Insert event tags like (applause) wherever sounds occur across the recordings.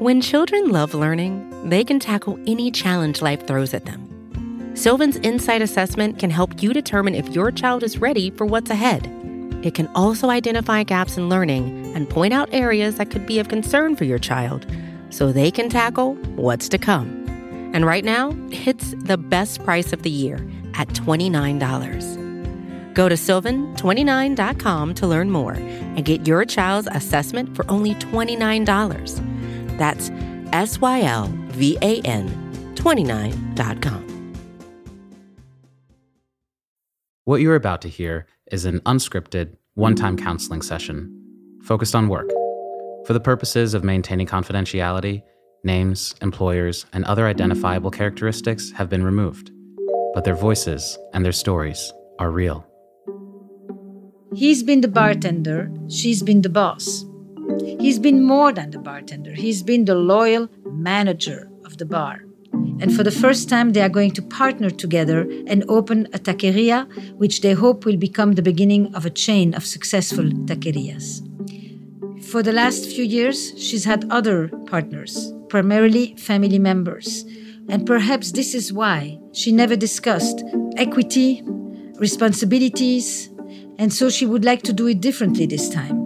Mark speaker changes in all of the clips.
Speaker 1: When children love learning, they can tackle any challenge life throws at them. Sylvan's Insight Assessment can help you determine if your child is ready for what's ahead. It can also identify gaps in learning and point out areas that could be of concern for your child so they can tackle what's to come. And right now, it's the best price of the year at $29. Go to sylvan29.com to learn more and get your child's assessment for only $29. That's S Y L V A N 29.com.
Speaker 2: What you're about to hear is an unscripted, one time counseling session focused on work. For the purposes of maintaining confidentiality, names, employers, and other identifiable characteristics have been removed, but their voices and their stories are real.
Speaker 3: He's been the bartender, she's been the boss. He's been more than the bartender, he's been the loyal manager of the bar. And for the first time, they are going to partner together and open a taqueria, which they hope will become the beginning of a chain of successful taquerias. For the last few years, she's had other partners, primarily family members. And perhaps this is why she never discussed equity, responsibilities, and so she would like to do it differently this time.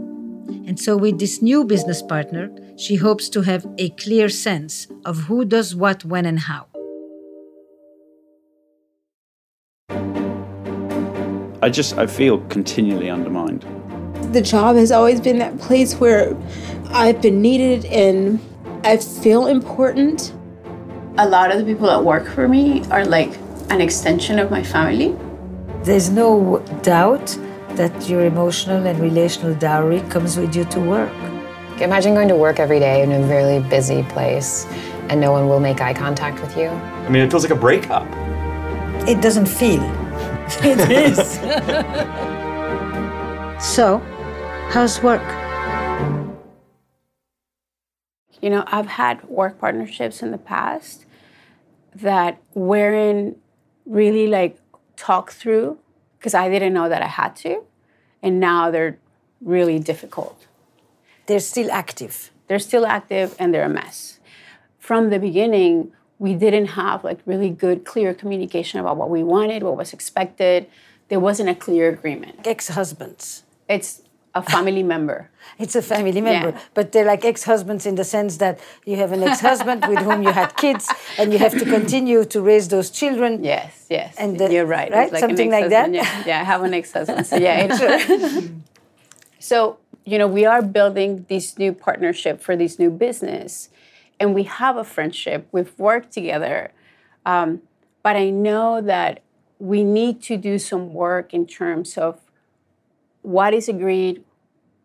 Speaker 3: And so, with this new business partner, she hopes to have a clear sense of who does what, when, and how.
Speaker 4: I just I feel continually undermined.
Speaker 5: The job has always been that place where I've been needed and I feel important.
Speaker 6: A lot of the people that work for me are like an extension of my family.
Speaker 3: There's no doubt that your emotional and relational dowry comes with you to work.
Speaker 7: Imagine going to work every day in a really busy place and no one will make eye contact with you.
Speaker 8: I mean, it feels like a breakup.
Speaker 3: It doesn't feel. (laughs) It is. so, how's work?
Speaker 6: You know, I've had work partnerships in the past that wherein really like talk through because I didn't know that I had to, and now they're really difficult.
Speaker 3: They're still active.
Speaker 6: They're still active and they're a mess. From the beginning, we didn't have like really good, clear communication about what we wanted, what was expected. There wasn't a clear agreement.
Speaker 3: Ex-husbands.
Speaker 6: It's a family member. (laughs)
Speaker 3: It's a family member,
Speaker 6: Yeah.
Speaker 3: but they're like ex-husbands in the sense that you have an ex-husband (laughs) with whom you had kids, and you have to continue to raise those children.
Speaker 6: Yes, yes.
Speaker 3: And the-
Speaker 6: you're right.
Speaker 3: right?
Speaker 6: Like
Speaker 3: Something like that?
Speaker 6: Yeah, yeah, I have an ex-husband. So yeah, it's (laughs) So, you know, we are building this new partnership for this new business, and we have a friendship. We've worked together, um, but I know that we need to do some work in terms of what is agreed,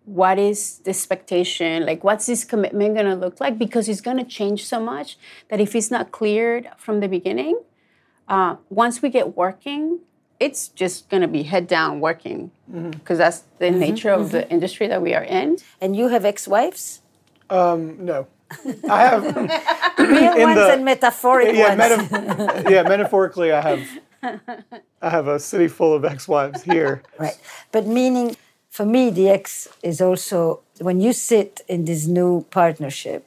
Speaker 6: what is the expectation, like what's this commitment going to look like? Because it's going to change so much that if it's not cleared from the beginning, uh, once we get working, it's just going to be head down working because that's the nature of the industry that we are in.
Speaker 3: And you have ex-wives,
Speaker 9: Um, no. I have. (laughs)
Speaker 3: real ones
Speaker 9: the-
Speaker 3: and metaphoric
Speaker 9: yeah,
Speaker 3: ones.
Speaker 9: meta- (laughs) yeah, metaphorically, I have. (laughs) I have a city full of ex-wives here. (laughs)
Speaker 3: Right. But meaning, for me, the ex is also when you sit in this new partnership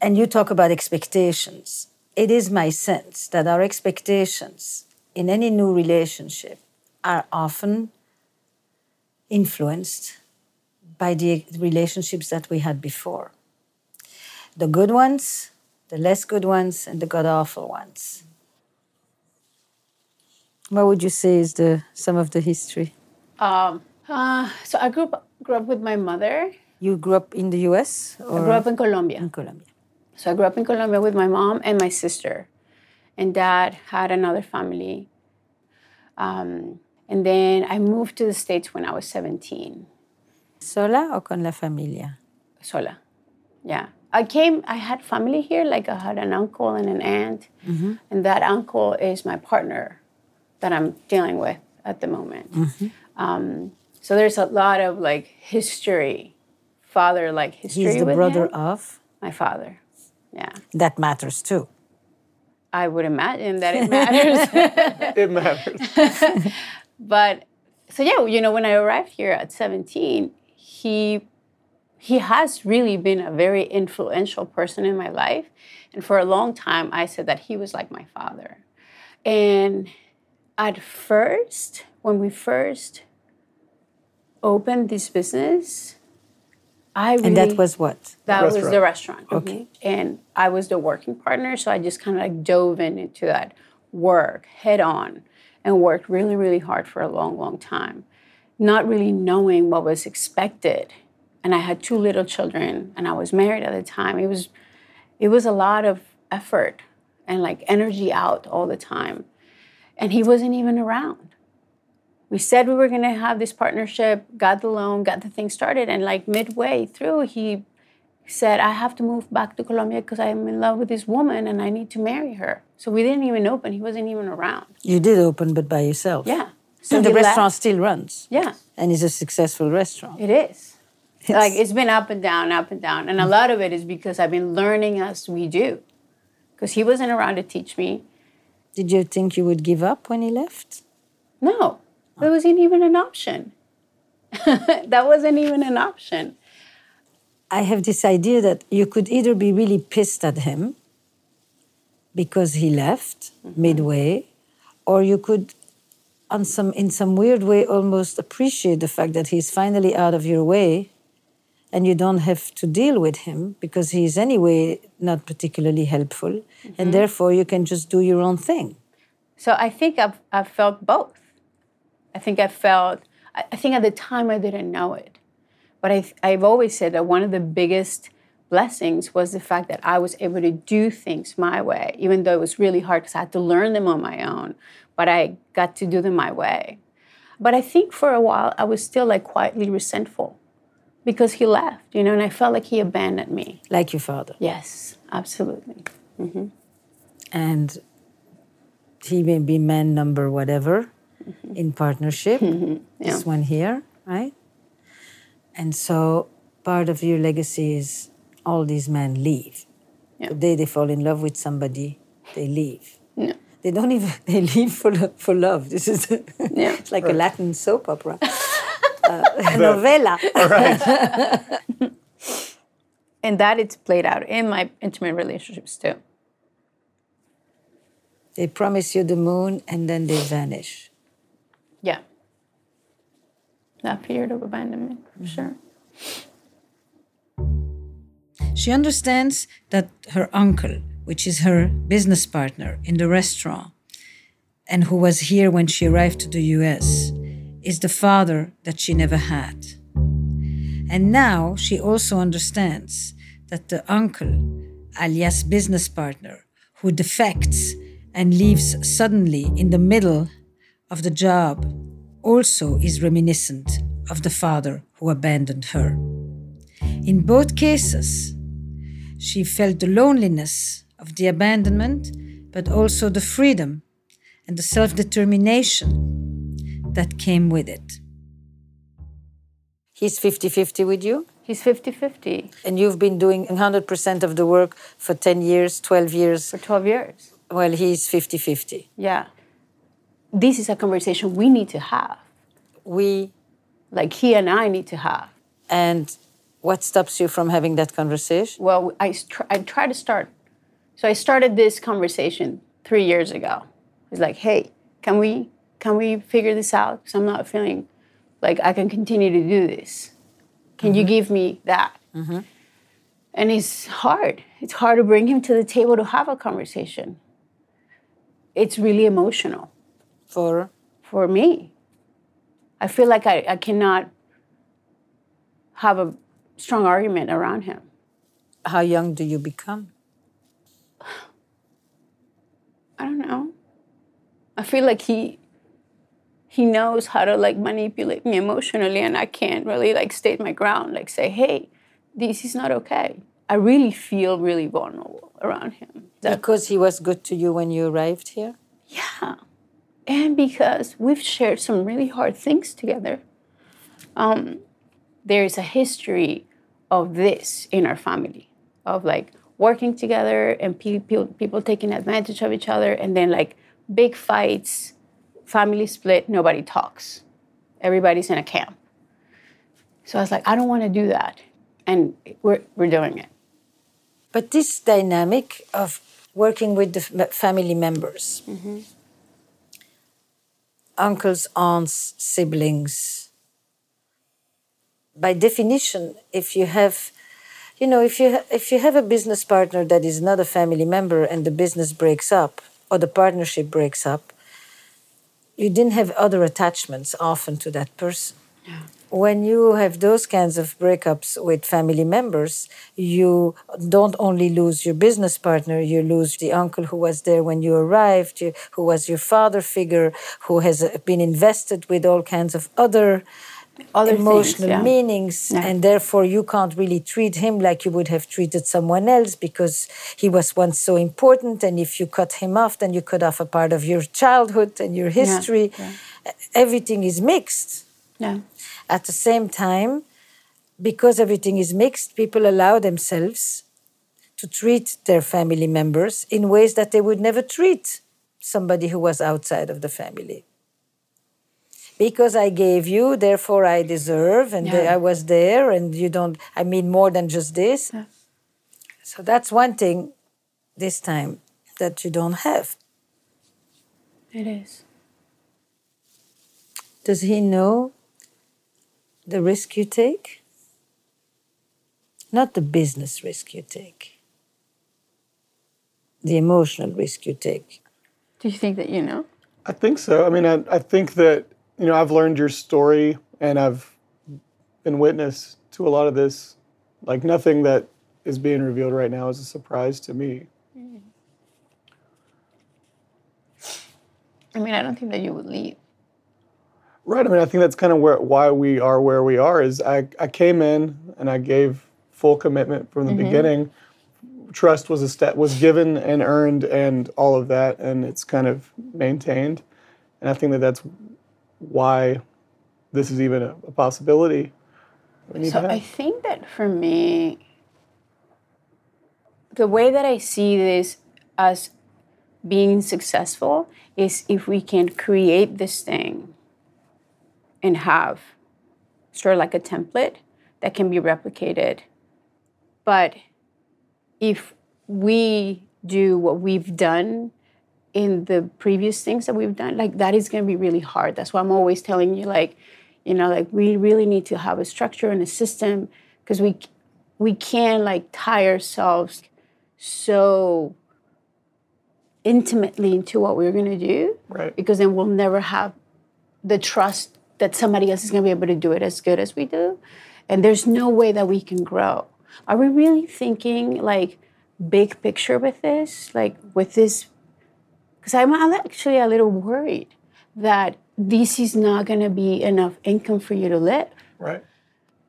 Speaker 3: and you talk about expectations, it is my sense that our expectations in any new relationship are often influenced by the relationships that we had before. The good ones, the less good ones, and the god awful ones. What would you say is the some of the history?
Speaker 6: Um, uh, so I grew up, grew up with my mother.
Speaker 3: You grew up in the U.S.
Speaker 6: I grew up in Colombia.
Speaker 3: in Colombia?
Speaker 6: So I grew up in Colombia with my mom and my sister. and dad had another family. Um, and then I moved to the States when I was 17.
Speaker 3: ¿Sola o con la familia?
Speaker 6: Sola. Yeah. I came, I had family here, like I had an uncle and an aunt. And that uncle is my partner that I'm dealing with at the moment. Um, so there's a lot of like history, father like history.
Speaker 3: He's the
Speaker 6: with
Speaker 3: brother
Speaker 6: him.
Speaker 3: of?
Speaker 6: my father. Yeah.
Speaker 3: That matters too.
Speaker 6: I would imagine that it matters. (laughs)
Speaker 9: It matters. (laughs)
Speaker 6: but so yeah, you know, when I arrived here at 17, he he has really been a very influential person in my life. And for a long time I said that he was like my father. And at first, when we first opened this business, I really
Speaker 3: And that was what?
Speaker 6: that was the
Speaker 9: Restaurant.
Speaker 6: restaurant. Okay. And I was the working partner, so I just kind of like dove in into that work head on and worked really, really hard for a long, long time, not really knowing what was expected. And I had two little children and I was married at the time. It was it was a lot of effort and like energy out all the time. And he wasn't even around. We said we were going to have this partnership got the loan got the thing started and like midway through he said i have to move back to colombia because i'm in love with this woman and i need to marry her. So we didn't even open. He wasn't even around.
Speaker 3: You did open, but by yourself.
Speaker 6: yeah.
Speaker 3: So the
Speaker 6: he left-
Speaker 3: restaurant still runs.
Speaker 6: yeah.
Speaker 3: And it's a successful restaurant.
Speaker 6: it is. Like it's been up and down up and down. And a mm. lot of it is because i've been learning as we do. Because he wasn't around to teach me
Speaker 3: Did you think you would give up when he left?
Speaker 6: no. That ah. wasn't even an option. (laughs) That wasn't even an option.
Speaker 3: I have this idea that you could either be really pissed at him because he left mm-hmm. midway, or you could, on some in some weird way, almost appreciate the fact that he's finally out of your way, and you don't have to deal with him because he's anyway not particularly helpful, and mm-hmm. therefore you can just do your own thing.
Speaker 6: So I think I've, I've felt both. I think I felt, I I think at the time I didn't know it. But I, I've always said that one of the biggest blessings was the fact that I was able to do things my way, even though it was really hard because I had to learn them on my own. But I got to do them my way. But I think for a while I was still like quietly resentful because he left, you know, and I felt like he abandoned me.
Speaker 3: Like your father.
Speaker 6: Yes, absolutely. Mm-hmm.
Speaker 3: and he may be man number whatever mm-hmm. in partnership. (laughs) This one here, right? And so part of your legacy is all these men leave.
Speaker 6: Yeah.
Speaker 3: The day they fall in love with somebody, they leave.
Speaker 6: No.
Speaker 3: They don't even (laughs) they leave for for love. This is
Speaker 6: Yeah.
Speaker 3: it's (laughs) like a Latin soap opera, uh, a novella.
Speaker 6: And that it's played out in my intimate relationships too.
Speaker 3: They promise you the moon and then they vanish.
Speaker 6: Yeah. That period of abandonment, for sure.
Speaker 3: She understands that her uncle, which is her business partner in the restaurant, and who was here when she arrived to the US, is the father that she never had. And now she also understands that the uncle, alias business partner, who defects and leaves suddenly in the middle of the job, also is reminiscent of the father who abandoned her. In both cases, she felt the loneliness of the abandonment, but also the freedom and the self determination that came with it. He's 50 50 with you,
Speaker 6: He's 50 50
Speaker 3: and you've been doing 100% of the work for 10 years, 12 years,
Speaker 6: for 12 years.
Speaker 3: Well, he's 50 50.
Speaker 6: Yeah. This is a conversation we need to have.
Speaker 3: We,
Speaker 6: Like he and I need to have.
Speaker 3: and what stops you from having that conversation?
Speaker 6: Well, I, tr- I try to start. So I started this conversation three years ago. It's like, hey, can we can we figure this out? Because I'm not feeling like I can continue to do this. Can you mm-hmm. give me that? Mm-hmm. And it's hard. It's hard to bring him to the table to have a conversation. It's really emotional
Speaker 3: For
Speaker 6: for me. I feel like I, I cannot have a strong argument around him.
Speaker 3: how young do you become? (sighs)
Speaker 6: I don't know? I feel like he he knows how to like manipulate me emotionally and I can't really like state my ground, like say, hey, this is not okay. I really feel really vulnerable around him.
Speaker 3: because he was good to you when you arrived here?
Speaker 6: Yeah. And because we've shared some really hard things together. Um, there's a history of this in our family, of like working together and people, people taking advantage of each other, and then like big fights, family split, nobody talks. Everybody's in a camp. So I was like, I don't want to do that. And we're, we're doing it.
Speaker 3: But this dynamic of working with the family members, mm-hmm. uncles, aunts, siblings, by definition, if you have, you know, if you if you have a business partner that is not a family member and the business breaks up or the partnership breaks up, you didn't have other attachments often to that person. Yeah when you have those kinds of breakups with family members, you don't only lose your business partner, you lose the uncle who was there when you arrived, who was your father figure, who has uh, been invested with all kinds of other. Other emotional things, yeah. meanings, yeah. and therefore you can't really treat him like you would have treated someone else because he was once so important. And if you cut him off, then you cut off a part of your childhood and your history. Yeah. Everything is mixed. At the same time, because everything is mixed, people allow themselves to treat their family members in ways that they would never treat somebody who was outside of the family. Because I gave you, therefore I deserve, and yeah. I was there, and you don't, I mean more than just this. Yeah. So that's one thing this time that you don't have.
Speaker 6: It is.
Speaker 3: Does he know the risk you take, not the business risk you take, the emotional risk you take.
Speaker 6: Do you think that you know?
Speaker 9: I think so. I mean, I, I think that, you know, I've learned your story and I've been witness to a lot of this. Like, nothing that is being revealed right now is a surprise to me.
Speaker 6: I mean, I don't think that you would leave.
Speaker 9: Right. I mean, I think that's kind of where why we are where we are. Is I I came in and I gave full commitment from the mm-hmm. beginning. Trust was a step was given and earned and all of that, and it's kind of maintained. And I think that that's why this is even a, a possibility.
Speaker 6: So I think that for me, the way that I see this as being successful is if we can create this thing and have sort of like a template that can be replicated. But if we do what we've done in the previous things that we've done, like that is going to be really hard. That's why I'm always telling you, like, you know, like we really need to have a structure and a system because we we can like tie ourselves so intimately into what we're going to do,
Speaker 9: right?
Speaker 6: Because then we'll never have the trust that somebody else is going to be able to do it as good as we do. And there's no way that we can grow. Are we really thinking like big picture with this? Like with this? Because I'm actually a little worried that this is not going to be enough income for you to live.
Speaker 9: Right.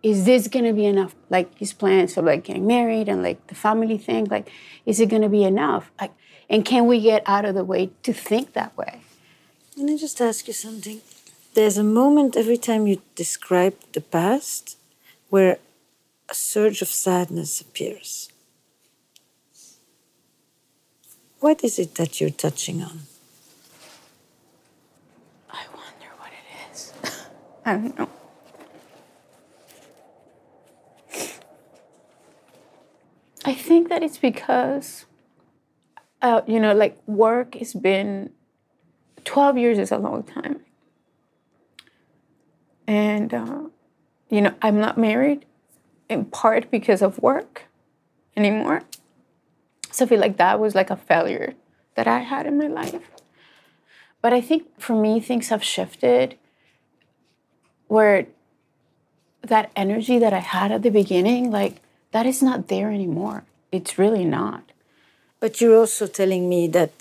Speaker 6: Is this going to be enough? Like his plans of like getting married and like the family thing. Like, is it going to be enough? Like, and can we get out of the way to think that way?
Speaker 3: Let me just ask you something there's a moment every time you describe the past where a surge of sadness appears. What is it that you're touching on?
Speaker 6: I wonder what it is. I don't know. I think that it's because, uh, you know, like work has been 12 years is a long time. And, uh, you know, I'm not married in part because of work anymore. So I feel like that was like a failure that I had in my life. But I think for me, things have shifted where that energy that I had at the beginning, like, that is not there anymore. It's really not.
Speaker 3: But you're also telling me that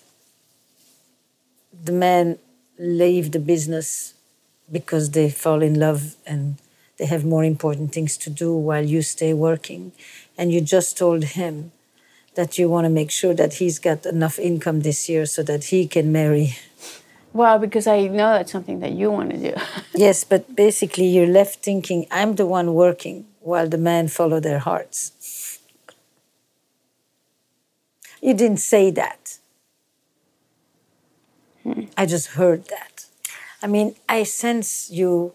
Speaker 3: the men leave the business because they fall in love and they have more important things to do while you stay working. And you just told him that you want to make sure that he's got enough income this year so that he can marry.
Speaker 6: Well, because I know that's something that you want to do. (laughs)
Speaker 3: yes, but basically you're left thinking, I'm the one working while the men follow their hearts. You didn't say that. Hmm. I just heard that. I mean, I sense you,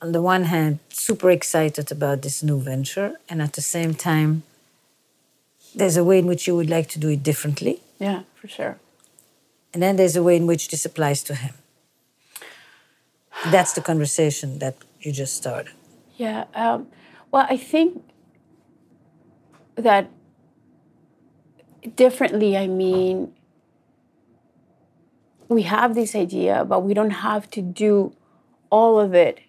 Speaker 3: on the one hand, super excited about this new venture, and at the same time, there's a way in which you would like to do it differently.
Speaker 6: Yeah, for sure.
Speaker 3: And then there's a way in which this applies to him. That's the conversation that you just started.
Speaker 6: Yeah. Um, well, I think that differently, I mean, we have this idea, but we don't have to do all of it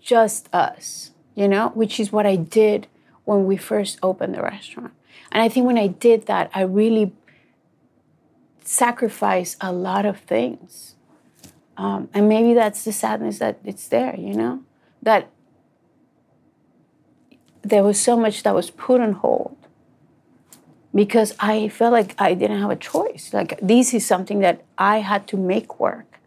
Speaker 6: just us, you know, which is what I did when we first opened the restaurant. And I think when I did that, I really sacrificed a lot of things. Um, and maybe that's the sadness that it's there, you know, that there was so much that was put on hold because I felt like I didn't have a choice. Like, this is something that I had to make work,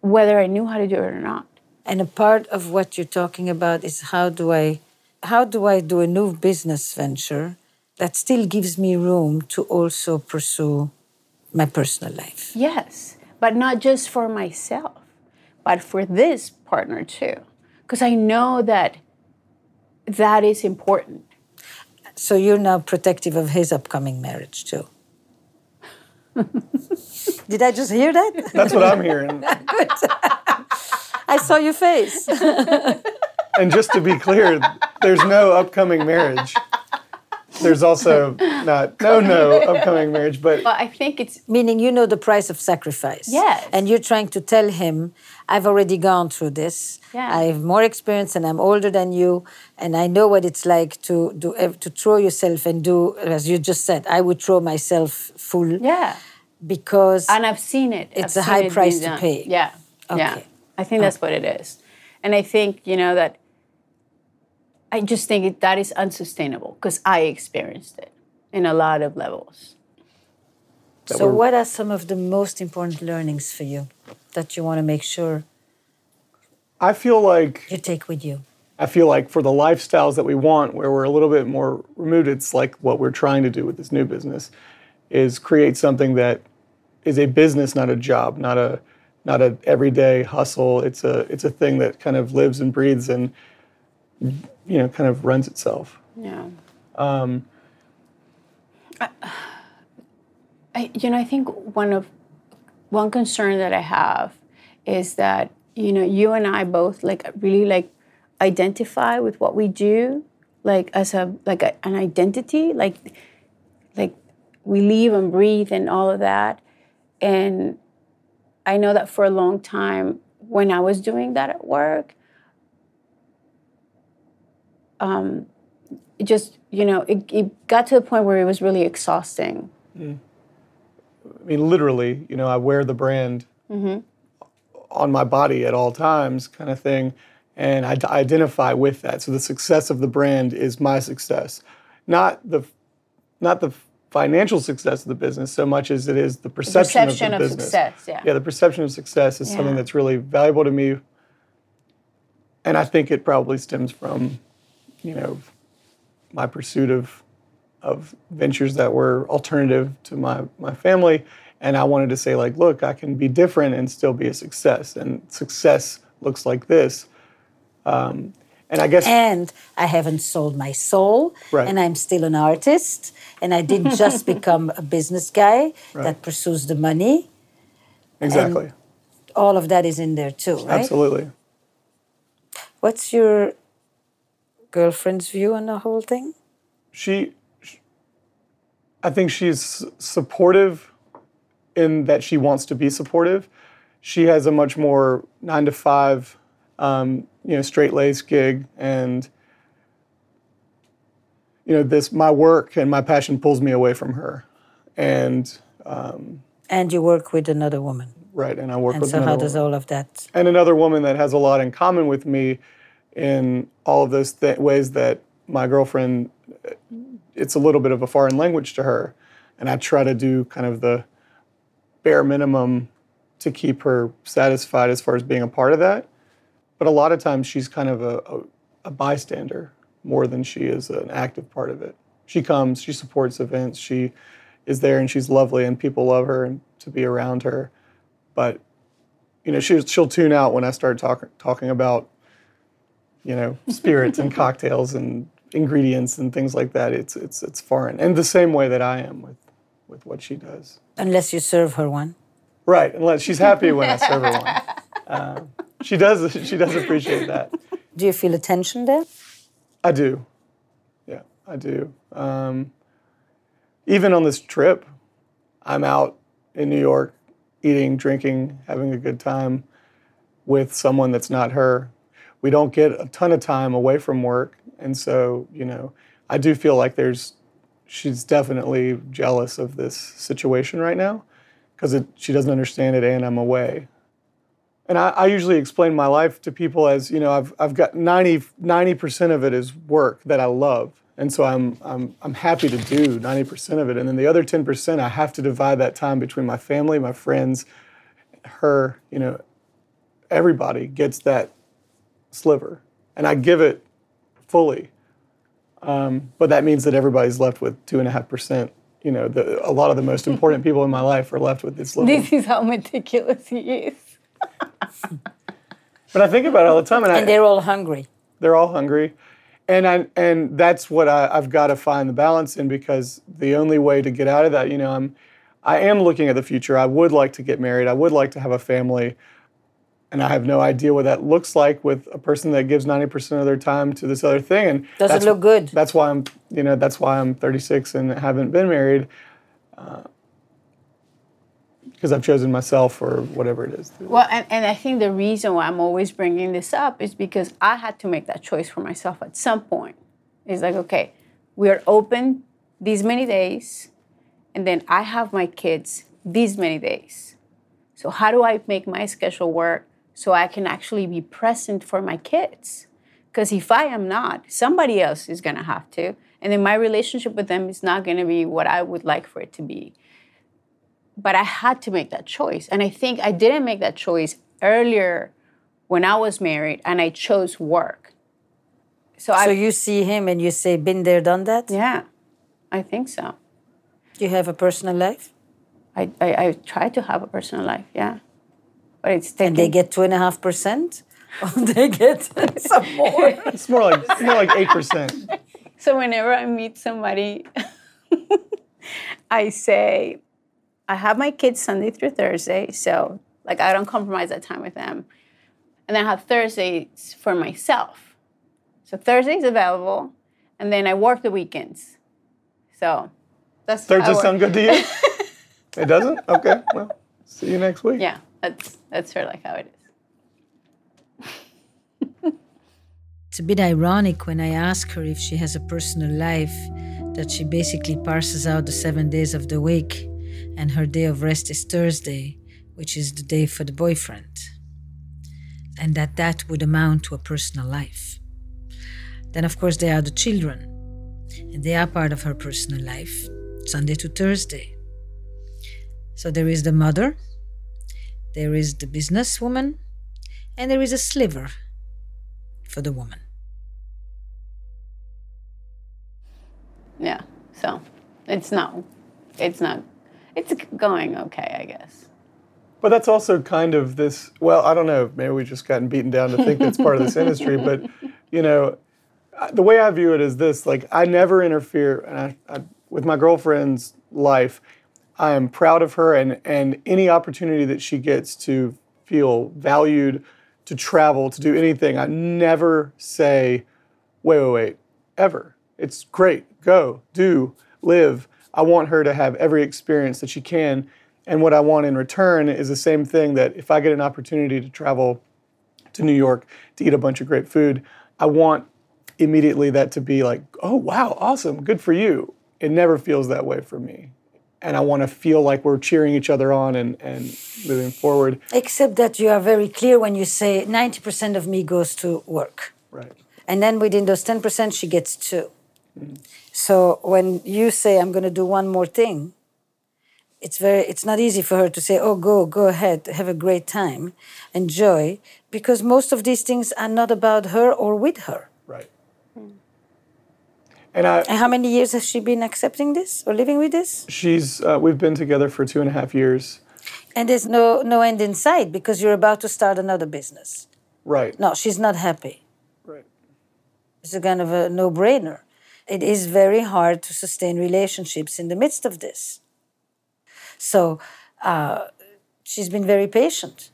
Speaker 6: whether I knew how to do it or not.
Speaker 3: And a part of what you're talking about is how do I how do I do a new business venture that still gives me room to also pursue my personal life?
Speaker 6: Yes, but not just for myself, but for this partner too. Because I know that that is important.
Speaker 3: So you're now protective of his upcoming marriage too. (laughs) Did I just hear that?
Speaker 9: That's what I'm hearing. (laughs)
Speaker 3: Good. (laughs) I saw your face.
Speaker 9: And just to be clear, there's no upcoming marriage. There's also not no no upcoming marriage, but
Speaker 6: well, I think it's
Speaker 3: meaning you know the price of sacrifice.
Speaker 6: Yes.
Speaker 3: And you're trying to tell him, I've already gone through this.
Speaker 6: Yeah.
Speaker 3: I have more experience and I'm older than you, and I know what it's like to do to throw yourself and do as you just said. I would throw myself full.
Speaker 6: Yeah.
Speaker 3: Because
Speaker 6: and I've seen it.
Speaker 3: It's
Speaker 6: I've
Speaker 3: a high
Speaker 6: it
Speaker 3: price to pay.
Speaker 6: Yeah.
Speaker 3: Okay.
Speaker 6: Yeah. I think that's uh-huh. what it is. And I think, you know, that I just think that is unsustainable because I experienced it in a lot of levels.
Speaker 3: So, what are some of the most important learnings for you that you want to make sure
Speaker 9: I feel like
Speaker 3: you take with you?
Speaker 9: I feel like for the lifestyles that we want, where we're a little bit more removed, it's like what we're trying to do with this new business is create something that is a business, not a job, not a not a everyday hustle. It's a it's a thing that kind of lives and breathes and you know kind of runs itself.
Speaker 6: Yeah. Um, I, I, you know, I think one of one concern that I have is that you know you and I both like really like identify with what we do like as a like a, an identity like like we live and breathe and all of that and I know that for a long time when I was doing that at work um, it just you know it, it, got to the point where it was really exhausting mm.
Speaker 9: i mean literally you know i wear the brand mm-hmm. on my body at all times kind of thing and I identify with that so the success of the brand is my success not the not the financial success of the business so much as it is the perception,
Speaker 6: the perception
Speaker 9: of the
Speaker 6: of
Speaker 9: business
Speaker 6: success, yeah.
Speaker 9: yeah the perception of success is yeah. something that's really valuable to me and i think it probably stems from you know, my pursuit of of ventures that were alternative to my my family, and I wanted to say like, look, I can be different and still be a success, and success looks like this. Um, and I guess
Speaker 3: and I haven't sold my soul,
Speaker 9: right.
Speaker 3: and I'm still an artist, and I didn't just (laughs) become a business guy
Speaker 9: right.
Speaker 3: that pursues the money.
Speaker 9: Exactly.
Speaker 3: And all of that is in there too, right?
Speaker 9: Absolutely.
Speaker 3: What's your girlfriend's view on the whole thing?
Speaker 9: She, she I think she's supportive in that she wants to be supportive. She has a much more nine to five, um, you know, straight laced gig, and you know, this my work and my passion pulls me away from her, and um,
Speaker 3: And you work with another woman.
Speaker 9: Right, and I work
Speaker 3: And
Speaker 9: with
Speaker 3: so, how does
Speaker 9: woman.
Speaker 3: all of that?
Speaker 9: and another woman that has a lot in common with me in all of those th- ways that my girlfriend uh, it's a little bit of a foreign language to her. And i try to do kind of the bare minimum to keep her satisfied as far as being a part of that. But a lot of times she's kind of a, a, a bystander more than she is an active part of it. She comes she supports events she is there and she's lovely and people love her and to be around her. But you know, she, she'll tune out when I start talking talking about, you know, spirits and (laughs) cocktails and ingredients and things like that. It's it's it's foreign, and the same way that I am with with what she does.
Speaker 3: Unless you serve her one.
Speaker 9: Right, unless she's happy when I serve her one. (laughs) Uh, she does she does appreciate that.
Speaker 3: Do you feel a tension there?
Speaker 9: I do. Yeah, I do. Um, even on this trip, I'm out in New York eating, drinking, having a good time with someone that's not her. We don't get a ton of time away from work. And so, you know, I do feel like there's, she's definitely jealous of this situation right now because she doesn't understand it and I'm away. And I, I usually explain my life to people as, you know, I've, I've got 90, 90% of it is work that I love. And so I'm, I'm, I'm happy to do 90% of it. And then the other 10%, I have to divide that time between my family, my friends, her, you know, everybody gets that sliver. And I give it fully. Um, but that means that everybody's left with 2.5%. You know, the, a lot of the most important (laughs) people in my life are left with this little.
Speaker 6: This is how meticulous he is.
Speaker 9: But I think about it all the time, and, I,
Speaker 3: they're all hungry.
Speaker 9: they're all hungry and I, and that's what I, I've got to find the balance in because the only way to get out of that, you know, I'm I am looking at the future. I would like to get married. I would like to have a family, and I have no idea what that looks like with a person that gives ninety percent of their time to this other thing. And
Speaker 3: Does it
Speaker 9: that's-
Speaker 3: look good?
Speaker 9: That's why I'm, you know, that's why I'm 36 and haven't been married, uh, because I've chosen myself or whatever it is.
Speaker 6: Well, and, and I think the reason why I'm always bringing this up is because I had to make that choice for myself at some point. It's like, okay, we are open these many days, and then I have my kids these many days. So, how do I make my schedule work so I can actually be present for my kids? Because if I am not, somebody else is gonna have to. And then my relationship with them is not gonna be what I would like for it to be but I had to make that choice. And I think I didn't make that choice earlier when I was married and I chose work. So, I
Speaker 3: So you see him and you say, been there, done that?
Speaker 6: yeah, I think so.
Speaker 3: Do you have a personal life?
Speaker 6: I, I, I try to have a personal life, yeah. But it's taking,
Speaker 3: And they get two and a half percent? (laughs) Or they get (laughs) some more? (laughs)
Speaker 9: It's more like it's more like eight percent.
Speaker 6: So whenever I meet somebody, I say, I have my kids Sunday through Thursday, so like I don't compromise that time with them. And then I have Thursdays for myself. So Thursday's available, and then I work the weekends. So that's how
Speaker 9: Thursday
Speaker 6: work.
Speaker 9: sound good to you? it doesn't? Okay. Well, see you next week.
Speaker 6: Yeah, that's that's sort of like how it is.
Speaker 3: It's a bit ironic when I ask her if she has a personal life that she basically parses out the seven days of the week and her day of rest is Thursday, which is the day for the boyfriend. And that that would amount to a personal life. Then, of course, there are the children, and they are part of her personal life, Sunday to Thursday. So there is the mother, there is the businesswoman, and there is a sliver for the woman.
Speaker 6: Yeah. So it's not it's not it's going okay, I guess.
Speaker 9: But that's also kind of this. Well, I don't know. Maybe we've just gotten beaten down to think that's part of this industry. (laughs) But you know, the way I view it is this: like I never interfere, and I, I, with my girlfriend's life, I am proud of her, and and any opportunity that she gets to feel valued, to travel, to do anything, I never say, wait, wait, wait, ever. It's great. Go, do, live. I want her to have every experience that she can. And what I want in return is the same thing that if I get an opportunity to travel to New York to eat a bunch of great food, I want immediately that to be like, oh, wow, awesome, good for you. It never feels that way for me. And I want to feel like we're cheering each other on and, and moving forward.
Speaker 3: Except that you are very clear when you say 90% of me goes to work.
Speaker 9: Right.
Speaker 3: And then within those 10%, she gets 2 So when you say, I'm going to do one more thing, it's very it's not easy for her to say oh go go ahead have a great time enjoy because most of these things are not about her or with her
Speaker 9: Right. And I,
Speaker 3: and how many years has she been accepting this or living with this
Speaker 9: she's, uh, we've been together for two and a half years.
Speaker 3: and there's no no end in sight because you're about to start another business
Speaker 9: Right.
Speaker 3: no she's not happy
Speaker 9: Right.
Speaker 3: it's a kind of a no-brainer it is very hard to sustain relationships in the midst of this so uh, she's been very patient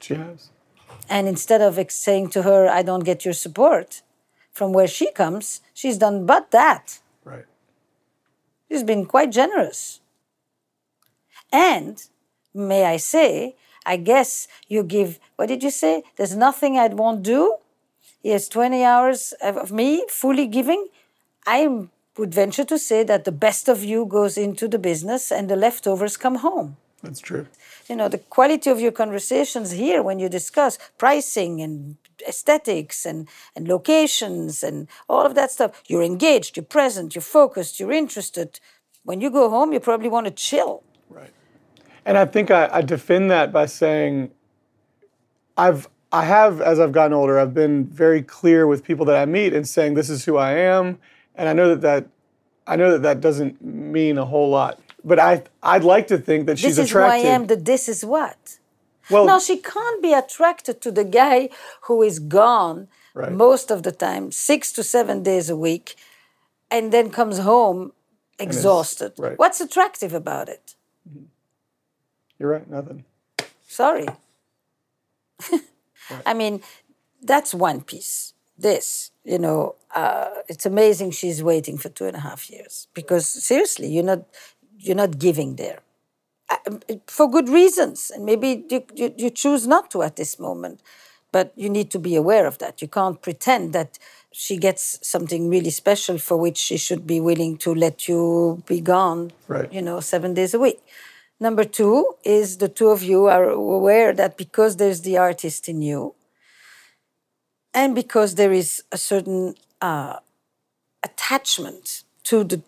Speaker 9: She has.
Speaker 3: And instead of saying to her, I don't get your support from where she comes, she's done but that.
Speaker 9: Right.
Speaker 3: She's been quite generous. And may I say, I guess you give, what did you say? There's nothing I won't do. Yes, 20 hours of of me fully giving. I would venture to say that the best of you goes into the business and the leftovers come home.
Speaker 9: That's true.
Speaker 3: you know the quality of your conversations here when you discuss pricing and aesthetics and, and locations and all of that stuff you're engaged you're present you're focused you're interested when you go home you probably want to chill
Speaker 9: Right. And I think I, I defend that by saying I've I have as I've gotten older, I've been very clear with people that I meet and saying this is who I am. And I know that that I know that that doesn't mean a whole lot. But I I'd like to think that she's attractive.
Speaker 3: this is who i am that this is what
Speaker 9: well,
Speaker 3: no she can't be attracted to the guy who is gone
Speaker 9: Right.
Speaker 3: most of the time six to seven days a week and then comes home exhausted
Speaker 9: right.
Speaker 3: what's attractive about it
Speaker 9: you're right, nothing.
Speaker 3: Sorry. (laughs) I mean, that's one piece. This, you know, uh, it's amazing she's waiting for two and a half years because seriously, you're not you're not giving there for good reasons, and maybe you, you, you choose not to at this moment. But you need to be aware of that. You can't pretend that she gets something really special for which she should be willing to let you be gone,
Speaker 9: Right.
Speaker 3: you know, seven days a week. Number two is the two of you are aware that because there's the artist in you, and because there is a certain uh, attachment to the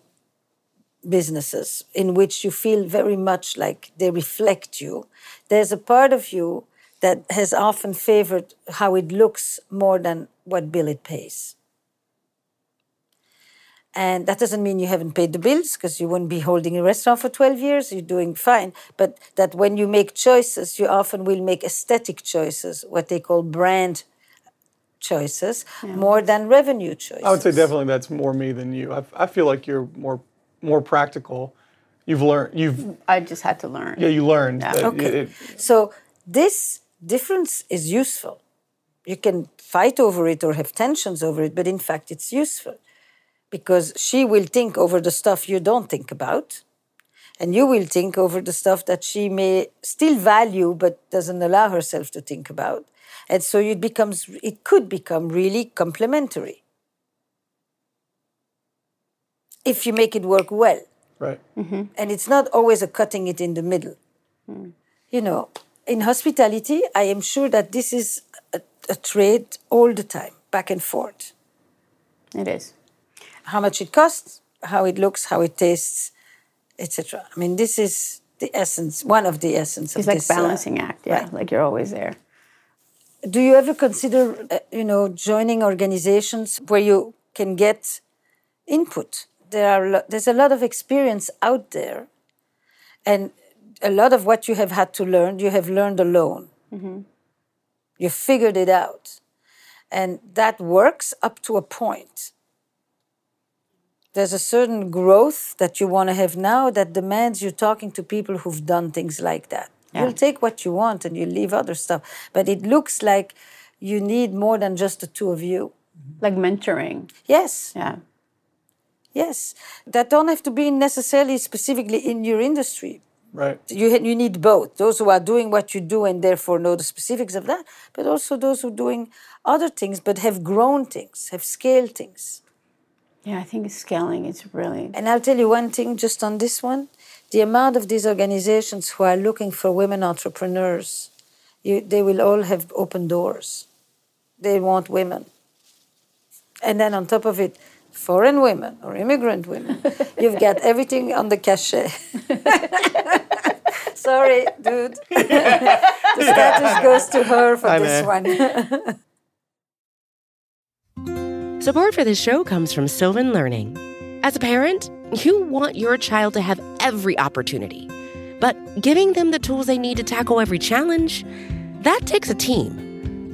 Speaker 3: businesses in which you feel very much like they reflect you, there's a part of you that has often favored how it looks more than what bill it pays. And that doesn't mean you haven't paid the bills because you wouldn't be holding a restaurant for 12 years, you're doing fine. But that when you make choices, you often will make aesthetic choices, what they call brand choices, more than revenue choices.
Speaker 9: I would say definitely that's more me than you. I, I feel like you're more more practical. You've learned. You've
Speaker 6: I just had to learn.
Speaker 9: yeah. You learned. Yeah.
Speaker 3: Okay.
Speaker 9: it-
Speaker 3: So this difference is useful. You can fight over it or have tensions over it, but in fact, it's useful because she will think over the stuff you don't think about, and you will think over the stuff that she may still value but doesn't allow herself to think about. And so it becomes, it could become really complementary if you make it work well
Speaker 9: right.
Speaker 3: and it's not always a cutting it in the middle. You know, in hospitality, I am sure that this is a, a trade all the time, back and forth.
Speaker 6: It is.
Speaker 3: How much it costs, how it looks, how it tastes, etc. I mean, this is the essence, one of the essence
Speaker 6: It's
Speaker 3: of
Speaker 6: like
Speaker 3: this. uh,
Speaker 6: balancing act. Yeah,
Speaker 3: right.
Speaker 6: like you're always there.
Speaker 3: do you ever consider, uh, you know, joining organizations where you can get input? There are there's a lot of experience out there, and a lot of what you have had to learn, you have learned alone. Mm-hmm. You figured it out, and that works up to a point. There's a certain growth that you want to have now that demands you talking to people who've done things like that. You'll take what you want and you leave other stuff, but it looks like you need more than just the two of you.
Speaker 6: Like mentoring.
Speaker 3: Yes,
Speaker 6: Yeah.
Speaker 3: Yes. That don't have to be necessarily specifically in your industry.
Speaker 9: Right.
Speaker 3: You, you need both those who are doing what you do and therefore know the specifics of that, but also those who are doing other things but have grown things, have scaled things.
Speaker 6: Yeah, I think scaling is really.
Speaker 3: And I'll tell you one thing just on this one the amount of these organizations who are looking for women entrepreneurs, you, they will all have open doors. They want women. And then on top of it, foreign women or immigrant women. (laughs) You've got everything on the cachet. (laughs) Sorry, dude. (laughs) the status goes to her for
Speaker 9: Hi,
Speaker 3: this one.
Speaker 1: Support for this show comes from Sylvan Learning. As a parent, you want your child to have every opportunity, but giving them the tools they need to tackle every challenge, that takes a team.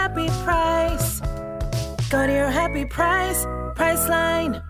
Speaker 10: happy price. Go to your happy price, Priceline.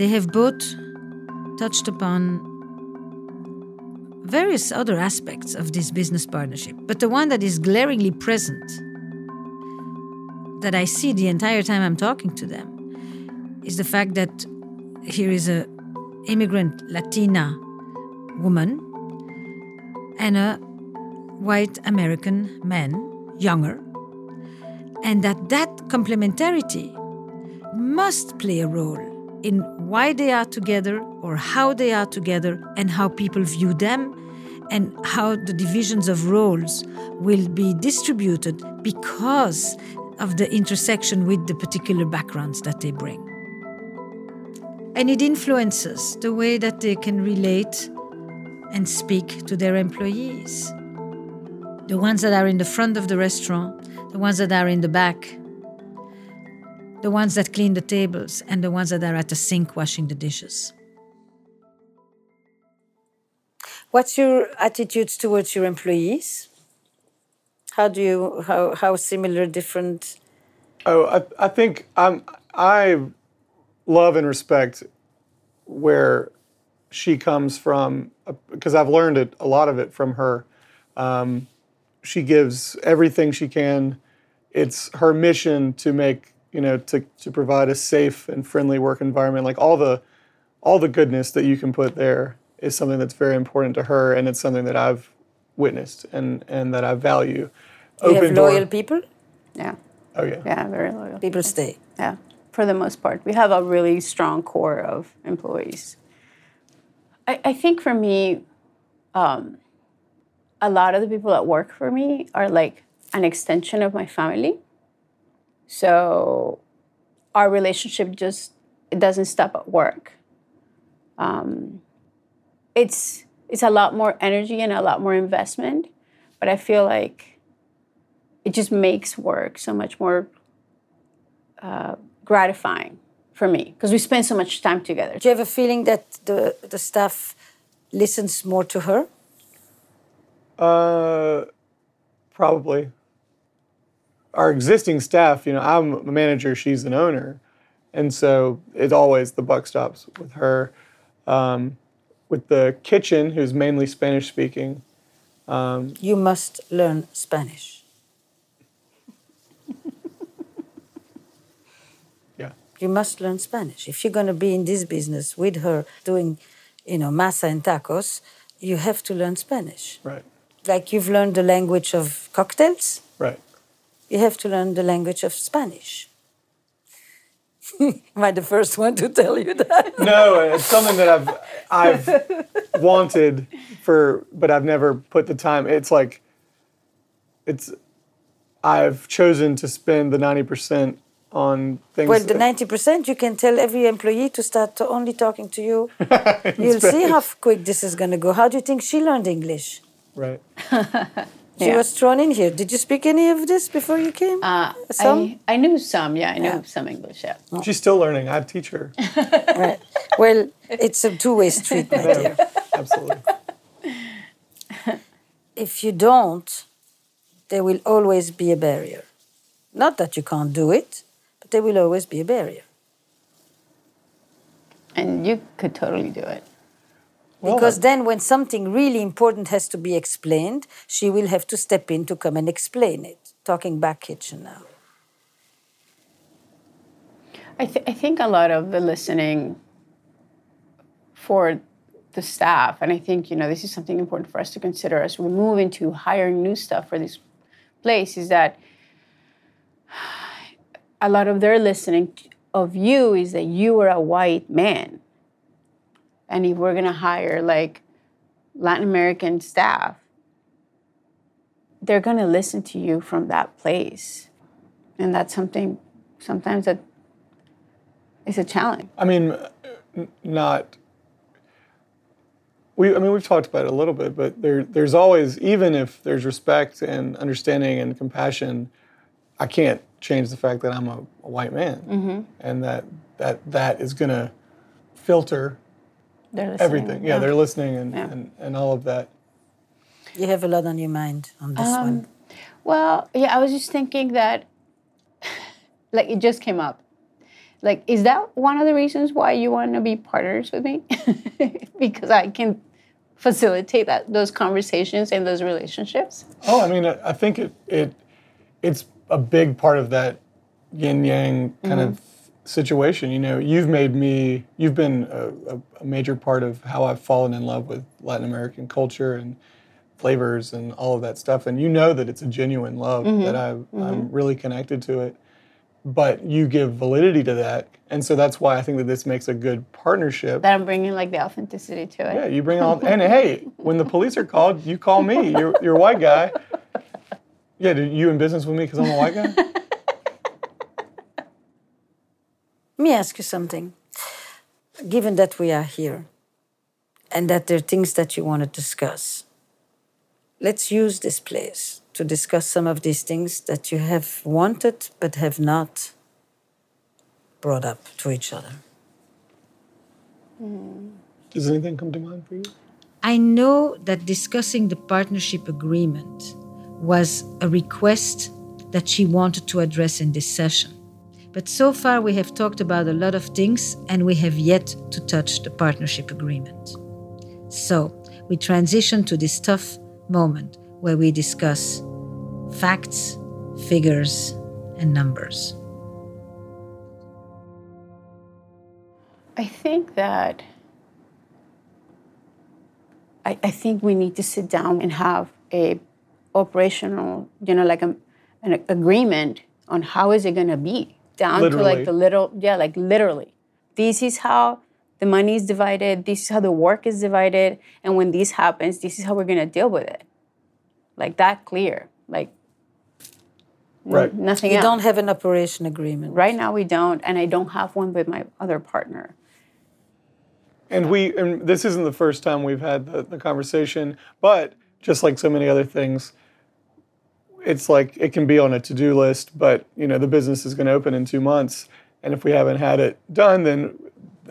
Speaker 3: They have both touched upon various other aspects of this business partnership, but the one that is glaringly present, that I see the entire time I'm talking to them, is the fact that here is a immigrant Latina woman and a white American man, younger, and that that complementarity must play a role in why they are together or how they are together and how people view them and how the divisions of roles will be distributed because of the intersection with the particular backgrounds that they bring. And it influences the way that they can relate and speak to their employees. The ones that are in the front of the restaurant, the ones that are in the back, the ones that clean the tables, and the ones that are at the sink washing the dishes. What's your attitudes towards your employees? How do you how how similar different?
Speaker 9: Oh, I, I think I'm I love and respect where she comes from because I've learned it a lot of it from her. Um, she gives everything she can. It's her mission to make you know to to provide a safe and friendly work environment. Like all the all the goodness that you can put there is something that's very important to her, and it's something that I've witnessed and and that I value.
Speaker 3: You have loyal people.
Speaker 6: Yeah.
Speaker 9: Oh yeah.
Speaker 6: Yeah, very loyal.
Speaker 3: People stay.
Speaker 6: Yeah, for the most part, we have a really strong core of employees. I, I think for me, um, a lot of the people that work for me are like an extension of my family. So our relationship just it doesn't stop at work. Um, it's it's a lot more energy and a lot more investment, but I feel like it just makes work so much more uh, gratifying for me because we spend so much time together.
Speaker 3: Do you have a feeling that the the staff listens more to her?
Speaker 9: Uh, probably. Our existing staff, you know, I'm a manager, she's an owner, and so it's always the buck stops with her. Um, with the kitchen, who's mainly Spanish speaking. Um,
Speaker 3: You must learn Spanish.
Speaker 9: Yeah.
Speaker 3: You must learn Spanish. If you're going to be in this business with her doing, you know, masa and tacos, you have to learn Spanish.
Speaker 9: right,
Speaker 3: Like you've learned the language of cocktails,
Speaker 9: right.
Speaker 3: You have to learn the language of Spanish. (laughs) Am I the first one to tell you that? (laughs)
Speaker 9: No, it's something that I've I've wanted for, but I've never put the time. It's like it's I've chosen to spend the ninety percent on things.
Speaker 3: Well, the 90%, you can tell every employee to start to only talking to you. (laughs) You'll see how quick this is going to go. How do you think she learned English?
Speaker 9: right.
Speaker 3: She
Speaker 6: Yeah.
Speaker 3: was thrown in here. Did you speak any of this before you came?
Speaker 6: Uh,
Speaker 3: Some?
Speaker 6: I, I knew some, yeah, I knew
Speaker 3: Yeah.
Speaker 6: some English, yeah.
Speaker 9: She's still learning. I teach her. (laughs)
Speaker 3: right. Well, it's a two-way street, my dear.
Speaker 9: Absolutely.
Speaker 3: If you don't, there will always be a barrier. Not that you can't do it, but there will always be a barrier.
Speaker 6: And you could totally do it.
Speaker 3: Because then, when something really important has to be explained, she will have to step in to come and explain it. Talking back kitchen now.
Speaker 6: I, th- I think a lot of the listening for the staff, and I think you know this is something important for us to consider as we move into hiring new stuff for this place, is that a lot of their listening of you is that you are a white man, and if we're gonna hire like Latin American staff, they're gonna listen to you from that place, and that's something sometimes that is a challenge.
Speaker 9: I mean, not. We, I mean, we've talked about it a little bit, but there, there's always, even if there's respect and understanding and compassion, I can't change the fact that I'm a, a white man,
Speaker 6: Mhm.
Speaker 9: and that that that is going to filter
Speaker 6: They're listening,
Speaker 9: everything. Yeah,
Speaker 6: yeah.
Speaker 9: they're listening and,
Speaker 6: Yeah.
Speaker 9: and and all of that.
Speaker 3: You have a lot on your mind on this
Speaker 6: Um,
Speaker 3: one.
Speaker 6: Well, yeah, I was just thinking that, (laughs) like, it just came up. Like, is that one of the reasons why you want to be partners with me? (laughs) because I can facilitate that those conversations and those relationships.
Speaker 9: Oh, I mean, I, I think it it it's a big part of that yin yang kind of situation. You know, you've made me, you've been a, a, major part of how I've fallen in love with Latin American culture and flavors and all of that stuff. And you know that it's a genuine love
Speaker 6: Mhm.
Speaker 9: that I,
Speaker 6: Mhm.
Speaker 9: I'm really connected to it. But you give validity to that, and so that's why I think that this makes a good partnership.
Speaker 6: That I'm bringing like the authenticity to it.
Speaker 9: Yeah, you bring all. And hey, when the police are called, you call me. You're you're a white guy. (laughs) Yeah, do you in business with me because I'm a white guy? (laughs)
Speaker 3: Let me ask you something. Given that we are here and that there are things that you want to discuss, let's use this place to discuss some of these things that you have wanted but have not brought up to each other. Hmm.
Speaker 9: Does anything come to mind for you?
Speaker 3: I know that discussing the partnership agreement was a request that she wanted to address in this session. But so far, we have talked about a lot of things and we have yet to touch the partnership agreement. So, we transition to this tough moment where we discuss facts, figures, and numbers.
Speaker 6: I think that I, I think we need to sit down and have a operational, you know, like a, an agreement on how is it going to be down to like the little, yeah, like literally. This is how the money is divided. This is how the work is divided. And when this happens, this is how we're going to deal with it. Like that clear. Like n-
Speaker 9: Right.
Speaker 6: nothing
Speaker 3: You
Speaker 6: else.
Speaker 3: don't have an operation agreement.
Speaker 6: Right now we don't, and I don't have one with my other partner.
Speaker 9: And we, and this isn't the first time we've had the, the conversation, but just like so many other things, it's like it can be on a to-do list, but you know the business is going to open in two months, and if we haven't had it done, then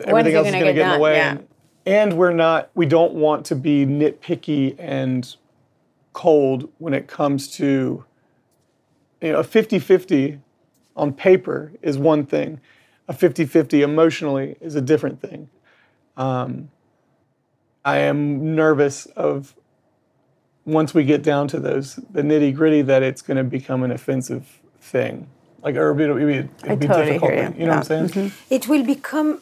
Speaker 9: everything else is going to
Speaker 6: get
Speaker 9: get in the way.
Speaker 6: Yeah.
Speaker 9: And and we're not we don't want to be nitpicky and cold when it comes to you know a 50-50 on paper is one thing a 50-50 emotionally is a different thing um, i am nervous of once we get down to those the nitty gritty that it's going to become an offensive thing like or it'd be, it'd be,
Speaker 3: I
Speaker 9: it'd be
Speaker 3: totally
Speaker 9: difficult
Speaker 3: hear you.
Speaker 9: you know what i'm saying
Speaker 3: Mm-hmm. It will become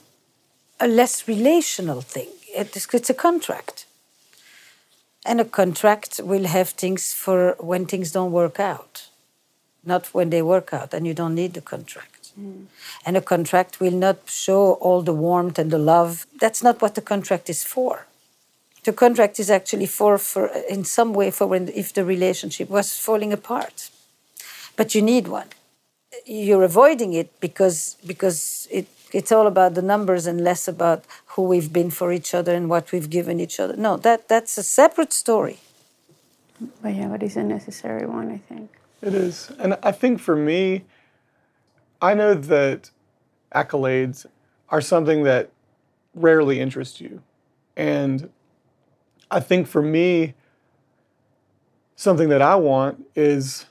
Speaker 3: a less relational thing. It's, it's a contract. And a contract will have things for when things don't work out, not when they work out, and you don't need the contract. And a contract will not show all the warmth and the love. That's not what the contract is for. The contract is actually for, for in some way, for when if the relationship was falling apart. But you need one you're avoiding it because because it it's all about the numbers and less about who we've been for each other and what we've given each other. No, that that's a separate story.
Speaker 6: But yeah, but it's a necessary one, I think.
Speaker 9: It is. And I think for me, I know that accolades are something that rarely interest you. And I think for me, something that I want is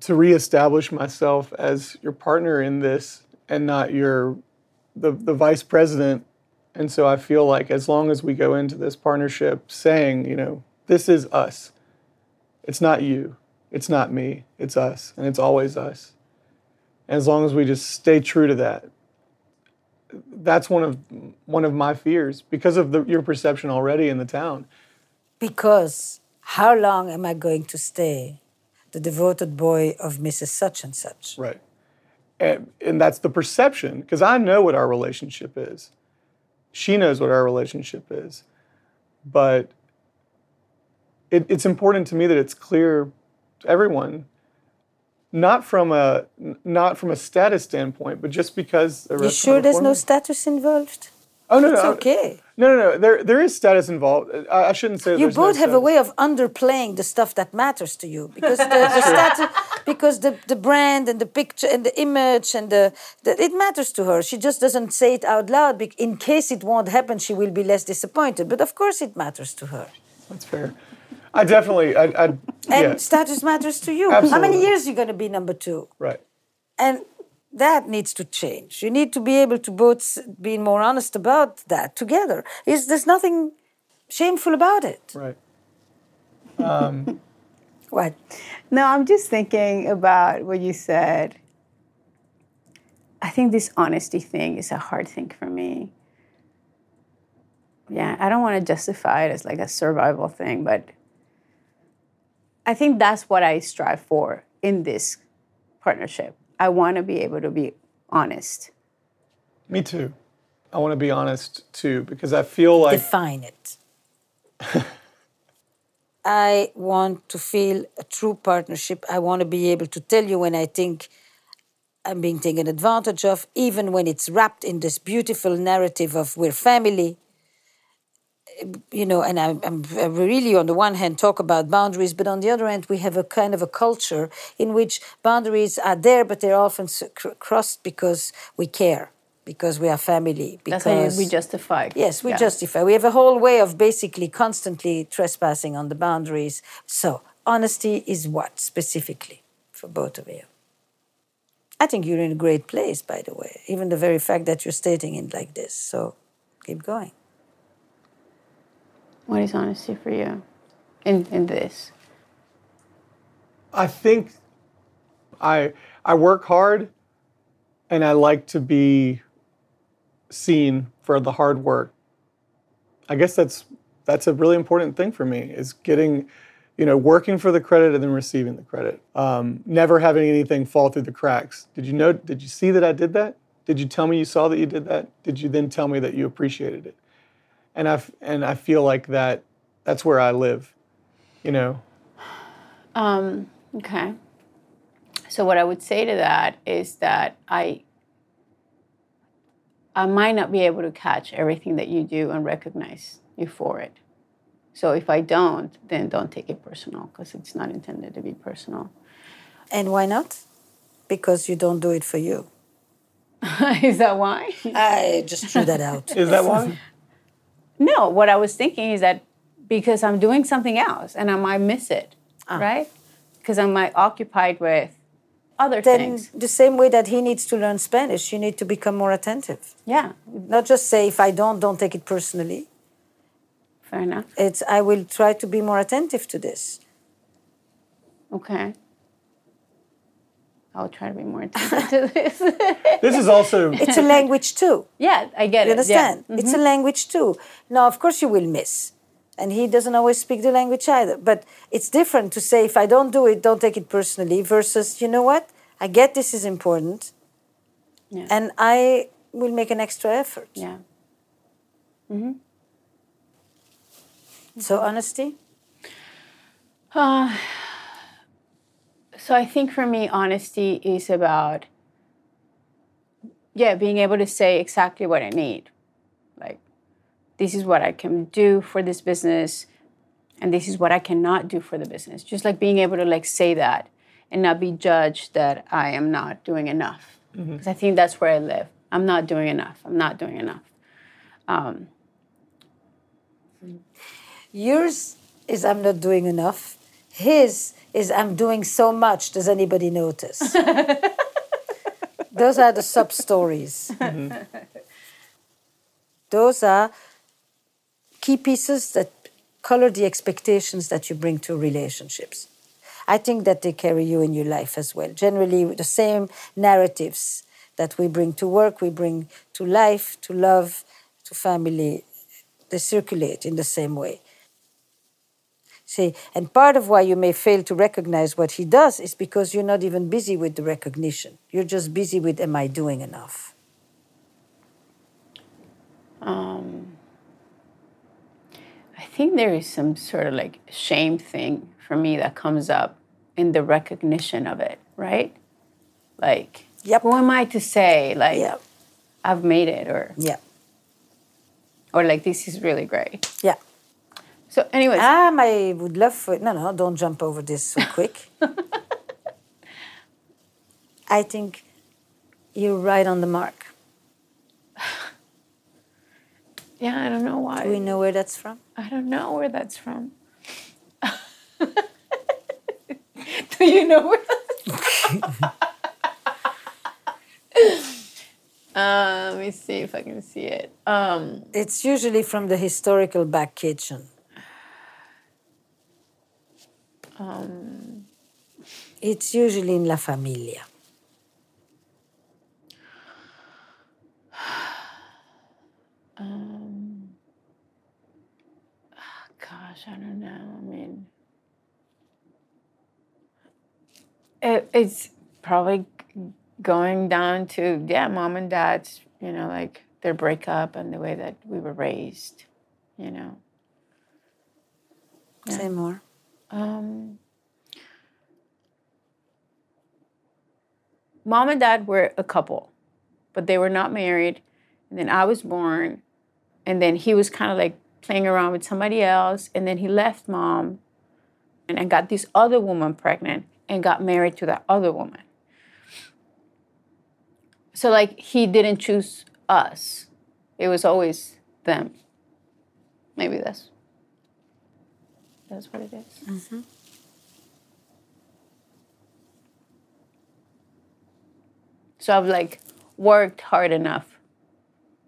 Speaker 9: to reestablish myself as your partner in this and not your the, the vice president. And so I feel like as long as we go into this partnership saying, you know, this is us. It's not you. It's not me. It's us. And it's always us. And as long as we just stay true to that, that's one of one of my fears because of the, your perception already in the town.
Speaker 3: Because how long am I going to stay the devoted boy of Mrs. Such and Such?
Speaker 9: Right. And, and that's the perception because I know what our relationship is. She knows what our relationship is. But it, it's important to me that it's clear to everyone, not from a not from a status standpoint, but just because. the
Speaker 3: You sure there's no status involved?
Speaker 9: Oh no,
Speaker 3: It's
Speaker 9: no,
Speaker 3: okay.
Speaker 9: No, no, no. There, there is status involved. I, I shouldn't say.
Speaker 3: You
Speaker 9: there's no
Speaker 3: both have a way of underplaying the stuff that matters to you because the, the (laughs) status, because the, the brand and the picture and the image and the, the it matters to her. She just doesn't say it out loud. In case it won't happen, she will be less disappointed. But of course, it matters to her.
Speaker 9: That's fair. I definitely. I, I
Speaker 3: And
Speaker 9: yeah.
Speaker 3: status matters to you. Absolutely. How many
Speaker 9: Absolutely.
Speaker 3: years are you going to be number two?
Speaker 9: Right.
Speaker 3: And that needs to change. You need to be able to both s- be more honest about that together. Is there's nothing shameful about it?
Speaker 9: Right. (laughs) Um,
Speaker 3: What?
Speaker 6: No, I'm just thinking about what you said. I think this honesty thing is a hard thing for me. Yeah, I don't want to justify it as like a survival thing, but I think that's what I strive for in this partnership. I want to be able to be honest.
Speaker 9: Me too. I want to be honest too because I feel like
Speaker 3: Define it. (laughs) I want to feel a true partnership. I want to be able to tell you when I think I'm being taken advantage of, even when it's wrapped in this beautiful narrative of we're family. You know, and I'm, I'm really, on the one hand, talk about boundaries, but on the other hand, we have a kind of a culture in which boundaries are there, but they're often crossed because we care, because we are family. Because
Speaker 6: That's how we justify.
Speaker 3: Yes, we
Speaker 6: Yeah.
Speaker 3: justify. We have a whole way of basically constantly trespassing on the boundaries. So, honesty is what specifically for both of you? I think you're in a great place, by the way, even the very fact that you're stating it like this. So, keep going.
Speaker 6: What is honesty for you in, in this?
Speaker 9: I think I I work hard and I like to be seen for the hard work. I guess that's that's a really important thing for me is getting you know working for the credit and then receiving the credit. Um, never having anything fall through the cracks. Did you know did you see that I did that? Did you tell me you saw that you did that? Did you then tell me that you appreciated it? And I f- and I feel like that that's where I live. You know,
Speaker 6: Um, okay. So what I would say to that is that I I might not be able to catch everything that you do and recognize you for it. So if I don't, then don't take it personal because it's not intended to be personal.
Speaker 3: And why not? Because you don't do it for you. (laughs)
Speaker 6: is that why?
Speaker 3: I just threw that out.
Speaker 9: Is that (laughs) why?
Speaker 6: No, what I was thinking is that because I'm doing something else and I might miss it, ah. right? Because I'm like, occupied with other
Speaker 3: then
Speaker 6: things.
Speaker 3: the same way that he needs to learn Spanish, you need to become more attentive.
Speaker 6: Yeah.
Speaker 3: Not just say if I don't, don't take it personally.
Speaker 6: Fair enough.
Speaker 3: It's I will try to be more attentive to this.
Speaker 6: Okay. I'll try to be more (laughs) attentive to this.
Speaker 9: This is also (laughs)
Speaker 3: It's a language too.
Speaker 6: yeah, I get
Speaker 3: You
Speaker 6: it.
Speaker 3: understand?
Speaker 6: Yeah.
Speaker 3: It's a language too. Now, of course, you will miss. And he doesn't always speak the language either. But it's different to say, if I don't do it, don't take it personally, versus, you know what? I get this is important.
Speaker 6: Yeah.
Speaker 3: And I will make an extra effort.
Speaker 6: Yeah. Mm-hmm.
Speaker 3: So, honesty?
Speaker 6: Uh, so I think for me, honesty is about, yeah, being able to say exactly what I need. Like, this is what I can do for this business, and this is what I cannot do for the business. Just like being able to like say that and not be judged that I am not doing enough. Because I think that's where I live. I'm not doing enough. I'm not doing enough. Um,
Speaker 3: Yours is I'm not doing enough. His is I'm doing so much. Does anybody notice? (laughs) Those are the sub stories. (laughs) Mm-hmm. Those are key pieces that color the expectations that you bring to relationships. I think that they carry you in your life as well. Generally, the same narratives that we bring to work, we bring to life, to love, to family, they circulate in the same way. See, and part of why you may fail to recognize what he does is because you're not even busy with the recognition. You're just busy with, am I doing enough?
Speaker 6: um, I think there is some sort of like shame thing for me that comes up in the recognition of it, right? Like,
Speaker 3: Yep.
Speaker 6: who am I to say like
Speaker 3: Yeah.
Speaker 6: I've made it or
Speaker 3: Yeah.
Speaker 6: or like this is really great.
Speaker 3: Yeah.
Speaker 6: So, anyways,
Speaker 3: Um, I would love for no, no, don't jump over this so quick. (laughs) I think you're right on the mark. (sighs)
Speaker 6: yeah, I don't know why.
Speaker 3: Do we know where that's from?
Speaker 6: I don't know where that's from. (laughs) Do you know where that's from? (laughs) uh, let me see if I can see it. Um,
Speaker 3: It's usually from the historical back kitchen.
Speaker 6: Um,
Speaker 3: It's usually in La Familia. (sighs)
Speaker 6: um, gosh, I don't know. I mean, it, it's probably going down to yeah, mom and dad's, you know, like their breakup and the way that we were raised, you know.
Speaker 3: Say more.
Speaker 6: Um, mom and dad were a couple, but they were not married. And then I was born, and then he was kind of like playing around with somebody else. And then he left mom and, and got this other woman pregnant and got married to that other woman. So, like, he didn't choose us, it was always them. Maybe that's that's what it is. So I've like worked hard enough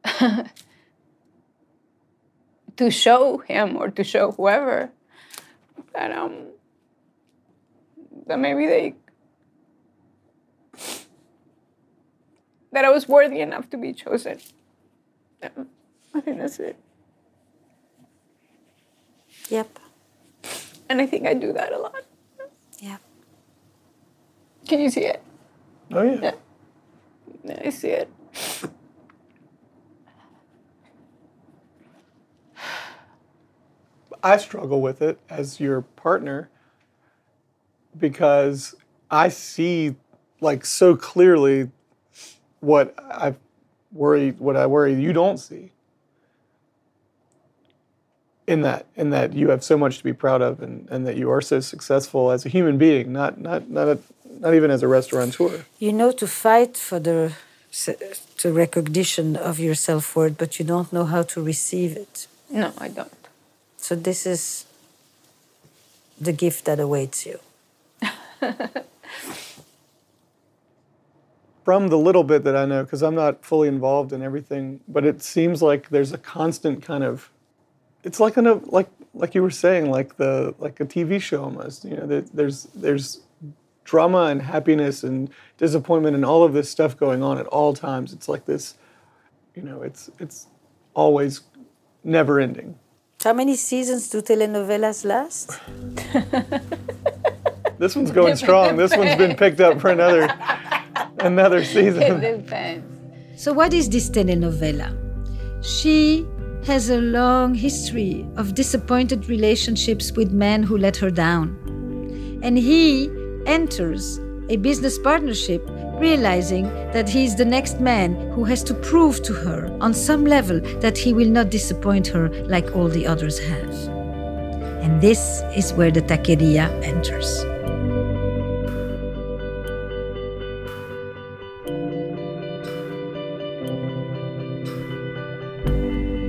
Speaker 6: (laughs) to show him or to show whoever that um that maybe they that I was worthy enough to be chosen. Yeah, I think that's it.
Speaker 3: Yep.
Speaker 6: And I think I do that a lot.
Speaker 3: Yeah.
Speaker 6: Can you see it?
Speaker 9: Oh yeah.
Speaker 6: Yeah. Yeah, I see it.
Speaker 9: I struggle with it as your partner because I see like so clearly what I worry what I worry you don't see. In that in that you have so much to be proud of and, and that you are so successful as a human being, not not not a, not even as a restaurateur.
Speaker 3: You know to fight for the, the recognition of your self worth, but you don't know how to receive it.
Speaker 11: No, I don't.
Speaker 3: So this is the gift that awaits you. (laughs)
Speaker 9: From the little bit that I know, because I'm not fully involved in everything, but it seems like there's a constant kind of, it's like an like like you were saying, like the like a TV show almost. You know, there, there's there's drama and happiness and disappointment and all of this stuff going on at all times. It's like this, you know, it's it's always never ending.
Speaker 3: How many seasons do telenovelas last? (laughs)
Speaker 9: this one's going strong. This one's been picked up for another another (laughs) season.
Speaker 6: It depends.
Speaker 3: So what is this telenovela? She has a long history of disappointed relationships with men who let her down. And he enters a business partnership realizing that he is the next man who has to prove to her on some level that he will not disappoint her like all the others have. And this is where the taqueria enters.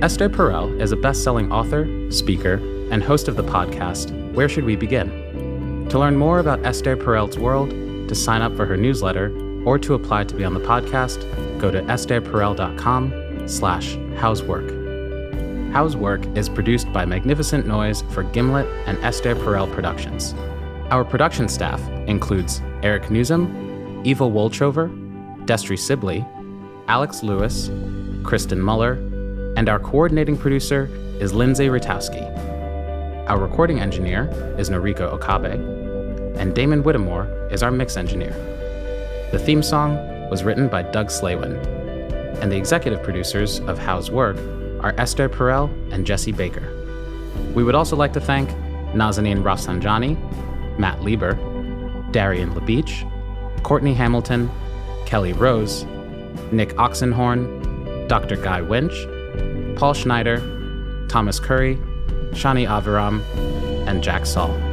Speaker 2: Esther Perel is a best selling author, speaker, and host of the podcast Where Should We Begin? To learn more about Esther Perel's world, to sign up for her newsletter, or to apply to be on the podcast, go to estherperel.com slash howswork. How's Work is produced by Magnificent Noise for Gimlet and Esther Perel Productions. Our production staff includes Eric Nuzum, Eva Wolchover, Destry Sibley, Alex Lewis, Kristen Muller, and our coordinating producer is Lindsay Ratowski. Our recording engineer is Noriko Okabe, and Damon Whittemore is our mix engineer. The theme song was written by Doug Slaywin, and the executive producers of How's Work are Esther Perel and Jesse Baker. We would also like to thank Nazanin Rafsanjani, Matt Lieber, Darian LaBeach, Courtney Hamilton, Kelly Rose, Nick Oxenhorn, Dr. Guy Winch, Paul Schneider, Thomas Curry, Shani Aviram, and Jack Saul.